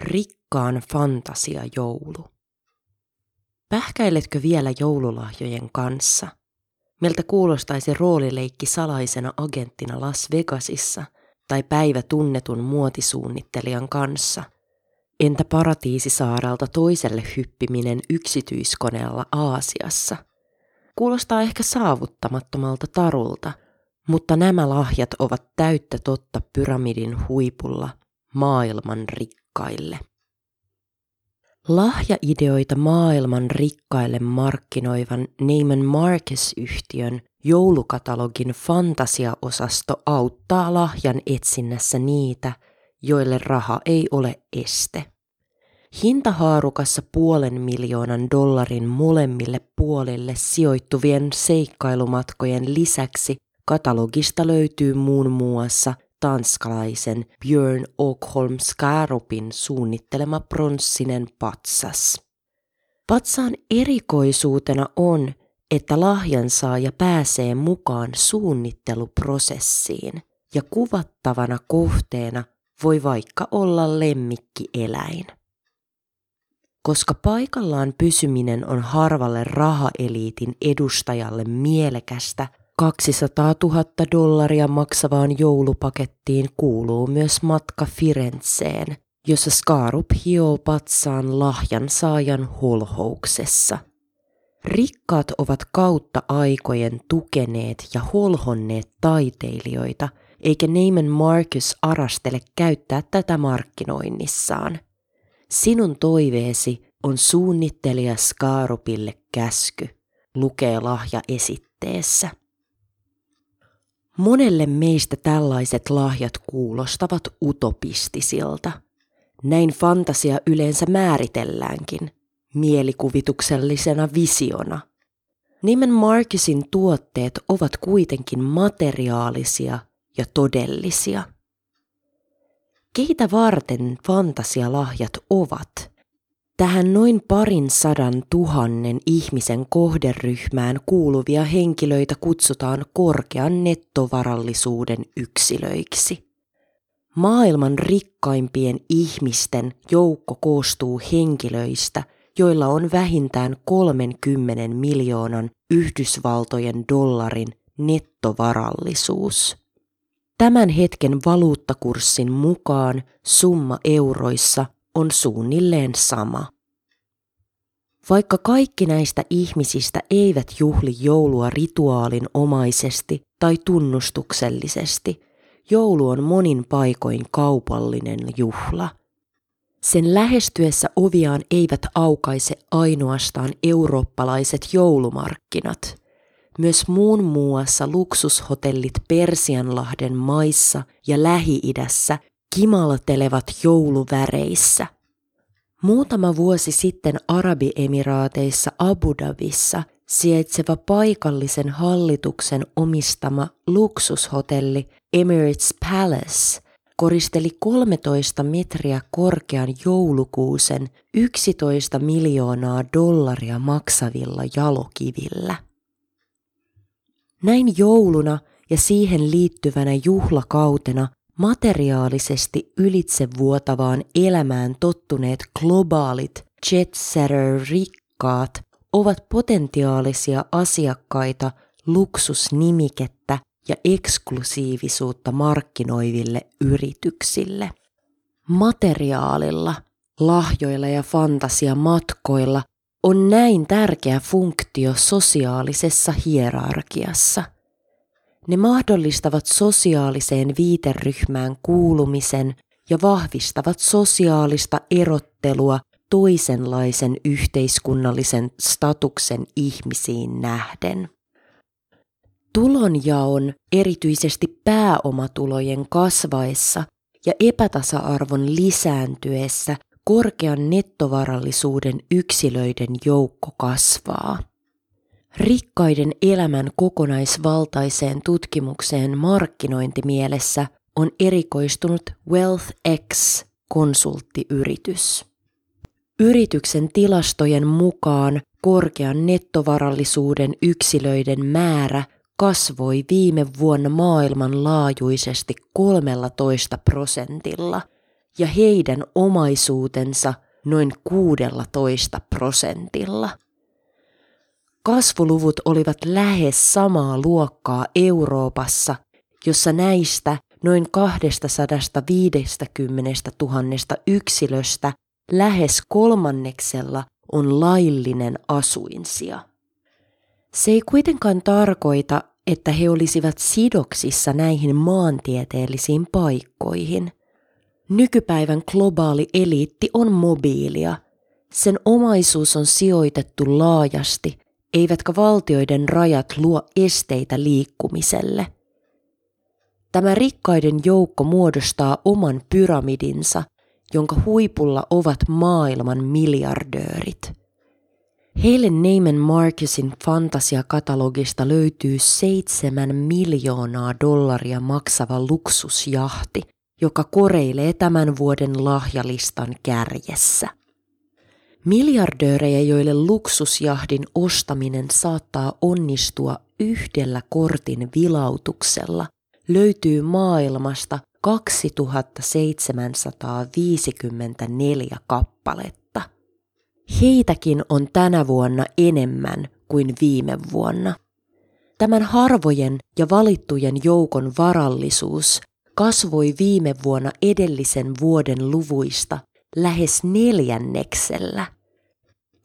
Rikkaan fantasiajoulu. Pähkäiletkö vielä joululahjojen kanssa? Miltä kuulostaisi roolileikki salaisena agenttina Las Vegasissa tai päivä tunnetun muotisuunnittelijan kanssa? Entä paratiisisaaralta toiselle hyppiminen yksityiskoneella Aasiassa? Kuulostaa ehkä saavuttamattomalta tarulta, mutta nämä lahjat ovat täyttä totta pyramidin huipulla maailman rikkaille. Lahjaideoita maailman rikkaille markkinoivan Neiman Marcus-yhtiön joulukatalogin fantasiaosasto auttaa lahjan etsinnässä niitä, joille raha ei ole este. Hintahaarukassa puolen miljoonan dollarin molemmille puolille sijoittuvien seikkailumatkojen lisäksi katalogista löytyy muun muassa – tanskalaisen Björn Åkholm Skarupin suunnittelema pronssinen patsas. Patsaan erikoisuutena on, että lahjansaaja pääsee mukaan suunnitteluprosessiin ja kuvattavana kohteena voi vaikka olla lemmikkieläin. Koska paikallaan pysyminen on harvalle rahaeliitin edustajalle mielekästä, 200 000 dollaria maksavaan joulupakettiin kuuluu myös matka Firenzeen, jossa Skarup hioo patsaan lahjan saajan holhouksessa. Rikkaat ovat kautta aikojen tukeneet ja holhonneet taiteilijoita, eikä Neiman Marcus arastele käyttää tätä markkinoinnissaan. Sinun toiveesi on suunnittelija Skarupille käsky, lukee lahja esitteessä. Monelle meistä tällaiset lahjat kuulostavat utopistisilta. Näin fantasia yleensä määritelläänkin, mielikuvituksellisena visiona. Nimen Marcusin tuotteet ovat kuitenkin materiaalisia ja todellisia. Keitä varten fantasialahjat ovat? Tähän noin parin sadan tuhannen ihmisen kohderyhmään kuuluvia henkilöitä kutsutaan korkean nettovarallisuuden yksilöiksi. Maailman rikkaimpien ihmisten joukko koostuu henkilöistä, joilla on vähintään 30 miljoonan Yhdysvaltojen dollarin nettovarallisuus. Tämän hetken valuuttakurssin mukaan summa euroissa on suunnilleen sama. Vaikka kaikki näistä ihmisistä eivät juhli joulua rituaalin omaisesti tai tunnustuksellisesti, joulu on monin paikoin kaupallinen juhla. Sen lähestyessä oviaan eivät aukaise ainoastaan eurooppalaiset joulumarkkinat. Myös muun muassa luksushotellit Persianlahden maissa ja Lähi-idässä kimaltelevat jouluväreissä. Muutama vuosi sitten Arabiemiraateissa Abu Dhabissa sijaitseva paikallisen hallituksen omistama luksushotelli Emirates Palace koristeli 13 metriä korkean joulukuusen 11 miljoonaa dollaria maksavilla jalokivillä. Näin jouluna ja siihen liittyvänä juhlakautena materiaalisesti ylitsevuotavaan elämään tottuneet globaalit jet-setter-rikkaat ovat potentiaalisia asiakkaita luksusnimikettä ja eksklusiivisuutta markkinoiville yrityksille. Materiaalilla, lahjoilla ja fantasiamatkoilla on näin tärkeä funktio sosiaalisessa hierarkiassa – ne mahdollistavat sosiaaliseen viiteryhmään kuulumisen ja vahvistavat sosiaalista erottelua toisenlaisen yhteiskunnallisen statuksen ihmisiin nähden. Tulonjaon, erityisesti pääomatulojen kasvaessa ja epätasa-arvon lisääntyessä korkean nettovarallisuuden yksilöiden joukko kasvaa. Rikkaiden elämän kokonaisvaltaiseen tutkimukseen markkinointimielessä on erikoistunut WealthX-konsulttiyritys. Yrityksen tilastojen mukaan korkean nettovarallisuuden yksilöiden määrä kasvoi viime vuonna maailmanlaajuisesti 13 prosentilla ja heidän omaisuutensa noin 16 prosentilla. Kasvuluvut olivat lähes samaa luokkaa Euroopassa, jossa näistä noin 250 000 yksilöstä lähes kolmanneksella on laillinen asuinsia. Se ei kuitenkaan tarkoita, että he olisivat sidoksissa näihin maantieteellisiin paikkoihin. Nykypäivän globaali eliitti on mobiilia. Sen omaisuus on sijoitettu laajasti, eivätkä valtioiden rajat luo esteitä liikkumiselle. Tämä rikkaiden joukko muodostaa oman pyramidinsa, jonka huipulla ovat maailman miljardöörit. Heille Neiman Marcusin fantasiakatalogista löytyy seitsemän miljoonaa dollaria maksava luksusjahti, joka koreilee tämän vuoden lahjalistan kärjessä. Miljardöörejä, joille luksusjahdin ostaminen saattaa onnistua yhdellä kortin vilautuksella, löytyy maailmasta 2754 kappaletta. Heitäkin on tänä vuonna enemmän kuin viime vuonna. Tämän harvojen ja valittujen joukon varallisuus kasvoi viime vuonna edellisen vuoden luvuista lähes neljänneksellä.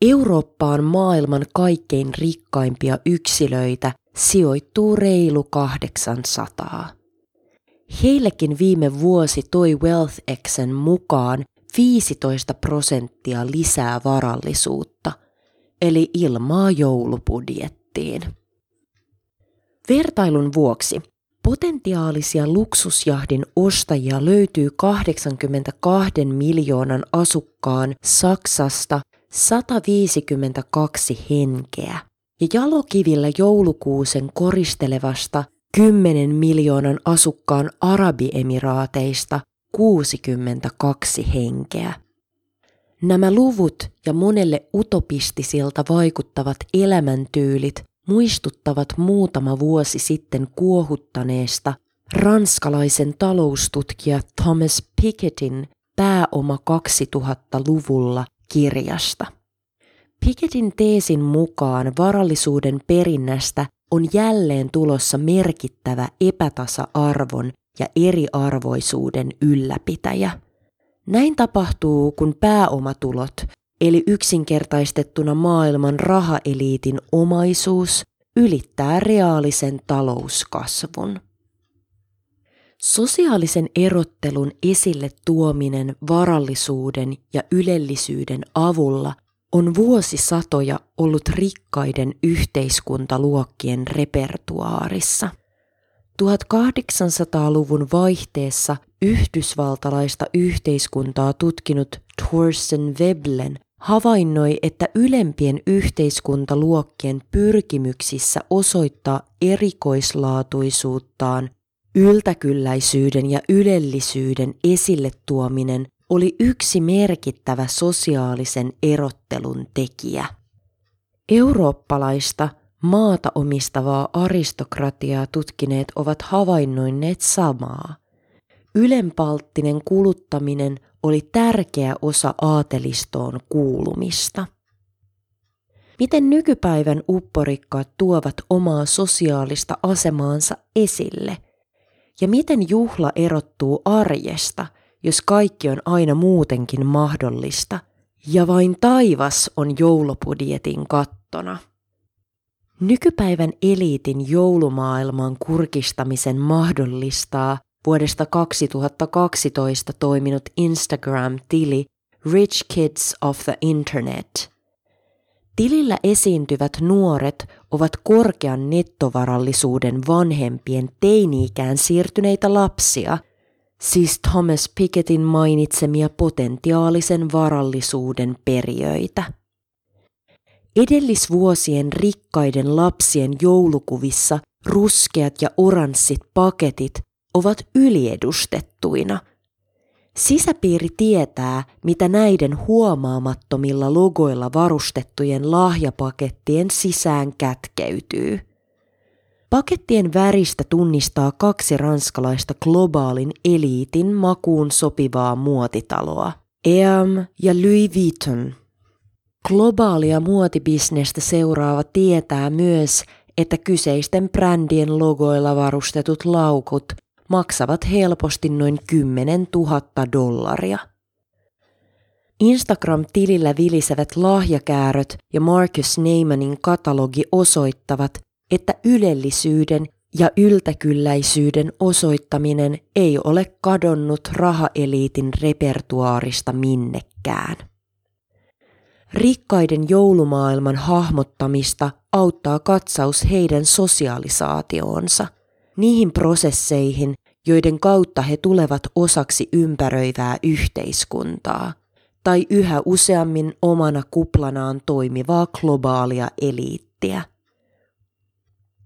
Eurooppaan maailman kaikkein rikkaimpia yksilöitä sijoittuu reilu 800. Heillekin viime vuosi toi WealthXen mukaan 15 prosenttia lisää varallisuutta, eli ilmaa joulupudjettiin. Vertailun vuoksi potentiaalisia luksusjahdin ostajia löytyy 82 miljoonan asukkaan Saksasta 152 henkeä ja jalokivillä joulukuusen koristelevasta 10 miljoonan asukkaan Arabiemiraateista 62 henkeä. Nämä luvut ja monelle utopistisilta vaikuttavat elämäntyylit muistuttavat muutama vuosi sitten kuohuttaneesta ranskalaisen taloustutkija Thomas Pikettin Pääoma 2000-luvulla kirjasta. Pikettin teesin mukaan varallisuuden perinnästä on jälleen tulossa merkittävä epätasa-arvon ja eriarvoisuuden ylläpitäjä. Näin tapahtuu, kun pääomatulot, eli yksinkertaistettuna maailman rahaeliitin omaisuus, ylittää reaalisen talouskasvun. Sosiaalisen erottelun esille tuominen varallisuuden ja ylellisyyden avulla on vuosisatoja ollut rikkaiden yhteiskuntaluokkien repertuaarissa. 1800-luvun vaihteessa yhdysvaltalaista yhteiskuntaa tutkinut Thorsten Veblen havainnoi, että ylempien yhteiskuntaluokkien pyrkimyksissä osoittaa erikoislaatuisuuttaan yltäkylläisyyden ja ylellisyyden esille tuominen oli yksi merkittävä sosiaalisen erottelun tekijä. Eurooppalaista maata omistavaa aristokratiaa tutkineet ovat havainnoineet samaa. Ylenpalttinen kuluttaminen oli tärkeä osa aatelistoon kuulumista. Miten nykypäivän upporikkaat tuovat omaa sosiaalista asemaansa esille? Ja miten juhla erottuu arjesta – jos kaikki on aina muutenkin mahdollista, ja vain taivas on joulupudjetin kattona. Nykypäivän eliitin joulumaailman kurkistamisen mahdollistaa vuodesta 2012 toiminut Instagram-tili Rich Kids of the Internet. Tilillä esiintyvät nuoret ovat korkean nettovarallisuuden vanhempien teini-ikään siirtyneitä lapsia – siis Thomas Pikettin mainitsemia potentiaalisen varallisuuden periöitä. Edellisvuosien rikkaiden lapsien joulukuvissa ruskeat ja oranssit paketit ovat yliedustettuina. Sisäpiiri tietää, mitä näiden huomaamattomilla logoilla varustettujen lahjapakettien sisään kätkeytyy. Pakettien väristä tunnistaa kaksi ranskalaista globaalin eliitin makuun sopivaa muotitaloa, Eam ja Louis Vuitton. Globaalia muotibisnestä seuraava tietää myös, että kyseisten brändien logoilla varustetut laukut maksavat helposti noin 10 000 dollaria. Instagram-tilillä vilisevät lahjakääröt ja Marcus Neymanin katalogi osoittavat, että ylellisyyden ja yltäkylläisyyden osoittaminen ei ole kadonnut rahaeliitin repertuaarista minnekään. Rikkaiden joulumaailman hahmottamista auttaa katsaus heidän sosiaalisaatioonsa, niihin prosesseihin, joiden kautta he tulevat osaksi ympäröivää yhteiskuntaa, tai yhä useammin omana kuplanaan toimivaa globaalia eliittiä.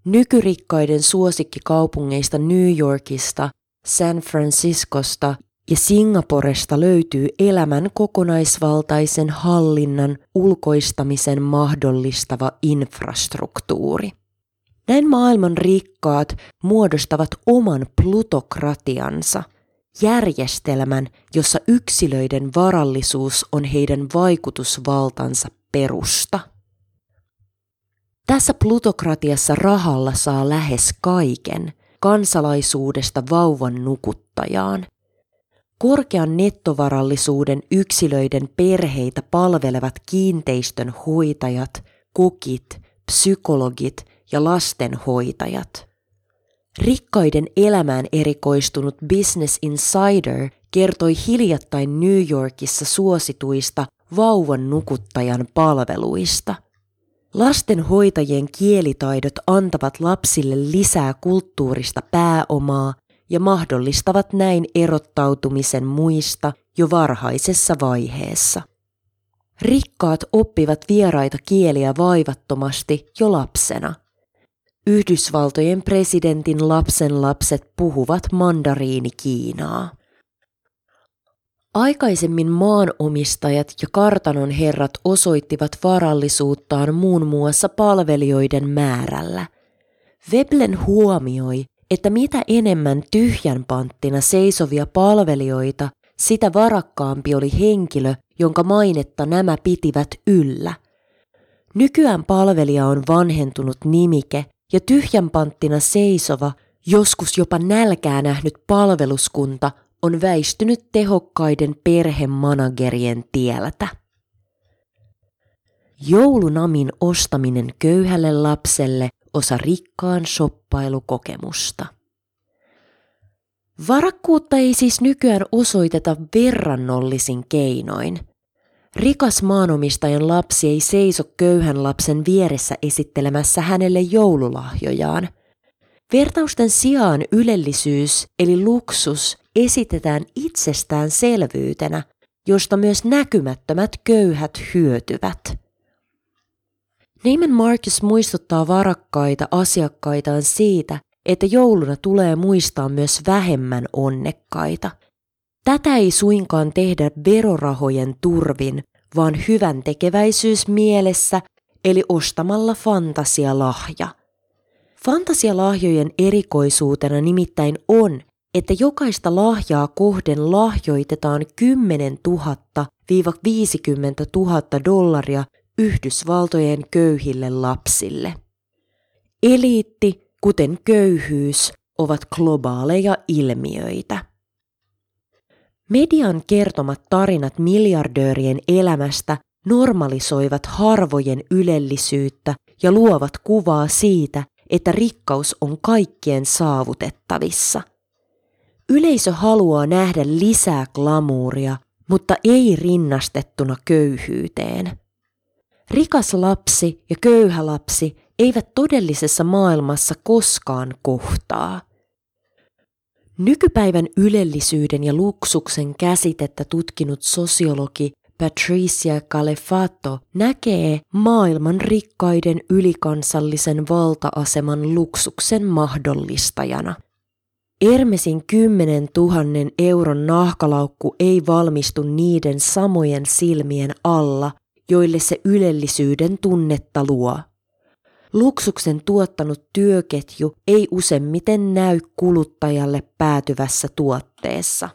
Nykyrikkaiden suosikkikaupungeista New Yorkista, San Franciscosta ja Singaporesta löytyy elämän kokonaisvaltaisen hallinnan ulkoistamisen mahdollistava infrastruktuuri. Näin maailman rikkaat muodostavat oman plutokratiansa, järjestelmän, jossa yksilöiden varallisuus on heidän vaikutusvaltansa perusta. Tässä plutokratiassa rahalla saa lähes kaiken, kansalaisuudesta vauvan nukuttajaan. Korkean nettovarallisuuden yksilöiden perheitä palvelevat kiinteistön hoitajat, kokit, psykologit ja lastenhoitajat. Rikkaiden elämään erikoistunut Business Insider kertoi hiljattain New Yorkissa suosituista vauvan nukuttajan palveluista – Lastenhoitajien kielitaidot antavat lapsille lisää kulttuurista pääomaa ja mahdollistavat näin erottautumisen muista jo varhaisessa vaiheessa. Rikkaat oppivat vieraita kieliä vaivattomasti jo lapsena. Yhdysvaltojen presidentin lapsenlapset puhuvat mandariini Kiinaa. Aikaisemmin maanomistajat ja kartanon herrat osoittivat varallisuuttaan muun muassa palvelijoiden määrällä. Veblen huomioi, että mitä enemmän tyhjän panttina seisovia palvelijoita, sitä varakkaampi oli henkilö, jonka mainetta nämä pitivät yllä. Nykyään palvelija on vanhentunut nimike ja tyhjän panttina seisova, joskus jopa nälkää nähnyt palveluskunta on väistynyt tehokkaiden perhemanagerien tieltä. Joulunamin ostaminen köyhälle lapselle osa rikkaan shoppailukokemusta. Varakkuutta ei siis nykyään osoiteta verrannollisin keinoin. Rikas maanomistajan lapsi ei seiso köyhän lapsen vieressä esittelemässä hänelle joululahjojaan. Vertausten sijaan ylellisyys eli luksus esitetään itsestäänselvyytenä, josta myös näkymättömät köyhät hyötyvät. Neiman Marcus muistuttaa varakkaita asiakkaitaan siitä, että jouluna tulee muistaa myös vähemmän onnekkaita. Tätä ei suinkaan tehdä verorahojen turvin, vaan hyvän tekeväisyys mielessä, eli ostamalla fantasialahja. Fantasialahjojen erikoisuutena nimittäin on, että jokaista lahjaa kohden lahjoitetaan 10 000-50 000 dollaria Yhdysvaltojen köyhille lapsille. Eliitti, kuten köyhyys, ovat globaaleja ilmiöitä. Median kertomat tarinat miljardöörien elämästä normalisoivat harvojen ylellisyyttä ja luovat kuvaa siitä, että rikkaus on kaikkien saavutettavissa – Yleisö haluaa nähdä lisää glamuuria, mutta ei rinnastettuna köyhyyteen. Rikas lapsi ja köyhä lapsi eivät todellisessa maailmassa koskaan kohtaa. Nykypäivän ylellisyyden ja luksuksen käsitettä tutkinut sosiologi Patricia Calefato näkee maailman rikkaiden ylikansallisen valta-aseman luksuksen mahdollistajana – Ermesin 10 000 euron nahkalaukku ei valmistu niiden samojen silmien alla, joille se ylellisyyden tunnetta luo. Luksuksen tuottanut työketju ei useimmiten näy kuluttajalle päätyvässä tuotteessa.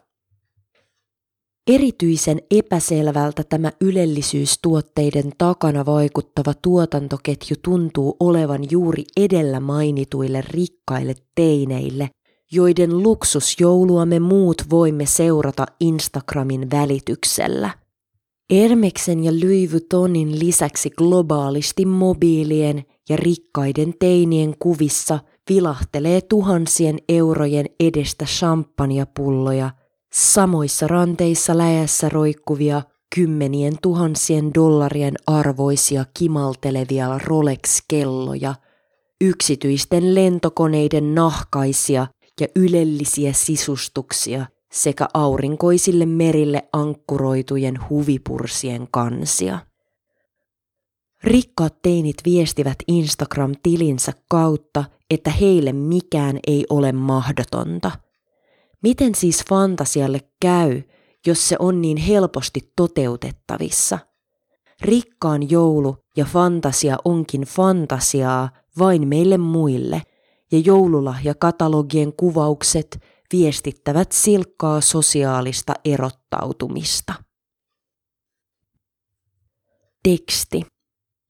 Erityisen epäselvältä tämä ylellisyystuotteiden takana vaikuttava tuotantoketju tuntuu olevan juuri edellä mainituille rikkaille teineille, joiden luksusjoulua me muut voimme seurata Instagramin välityksellä. Ermeksen ja Louis Vuittonin lisäksi globaalisti mobiilien ja rikkaiden teinien kuvissa vilahtelee tuhansien eurojen edestä champagnepulloja – Samoissa ranteissa läjässä roikkuvia kymmenien tuhansien dollarien arvoisia kimaltelevia Rolex-kelloja, yksityisten lentokoneiden nahkaisia ja ylellisiä sisustuksia sekä aurinkoisille merille ankkuroitujen huvipursien kansia. Rikkaat teinit viestivät Instagram-tilinsä kautta, että heille mikään ei ole mahdotonta – Miten siis fantasialle käy, jos se on niin helposti toteutettavissa? Rikkaan joulu ja fantasia onkin fantasiaa vain meille muille, ja joululahjakatalogien kuvaukset viestittävät silkkaa sosiaalista erottautumista. Teksti.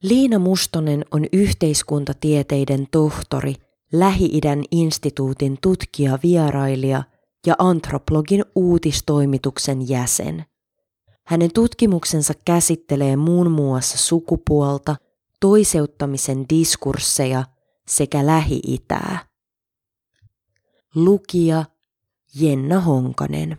Liina Mustonen on yhteiskuntatieteiden tohtori, Lähi-idän instituutin tutkija-vierailija ja antropologin uutistoimituksen jäsen. Hänen tutkimuksensa käsittelee muun muassa sukupuolta, toiseuttamisen diskursseja sekä Lähi-Itää. Lukija Jenna Honkanen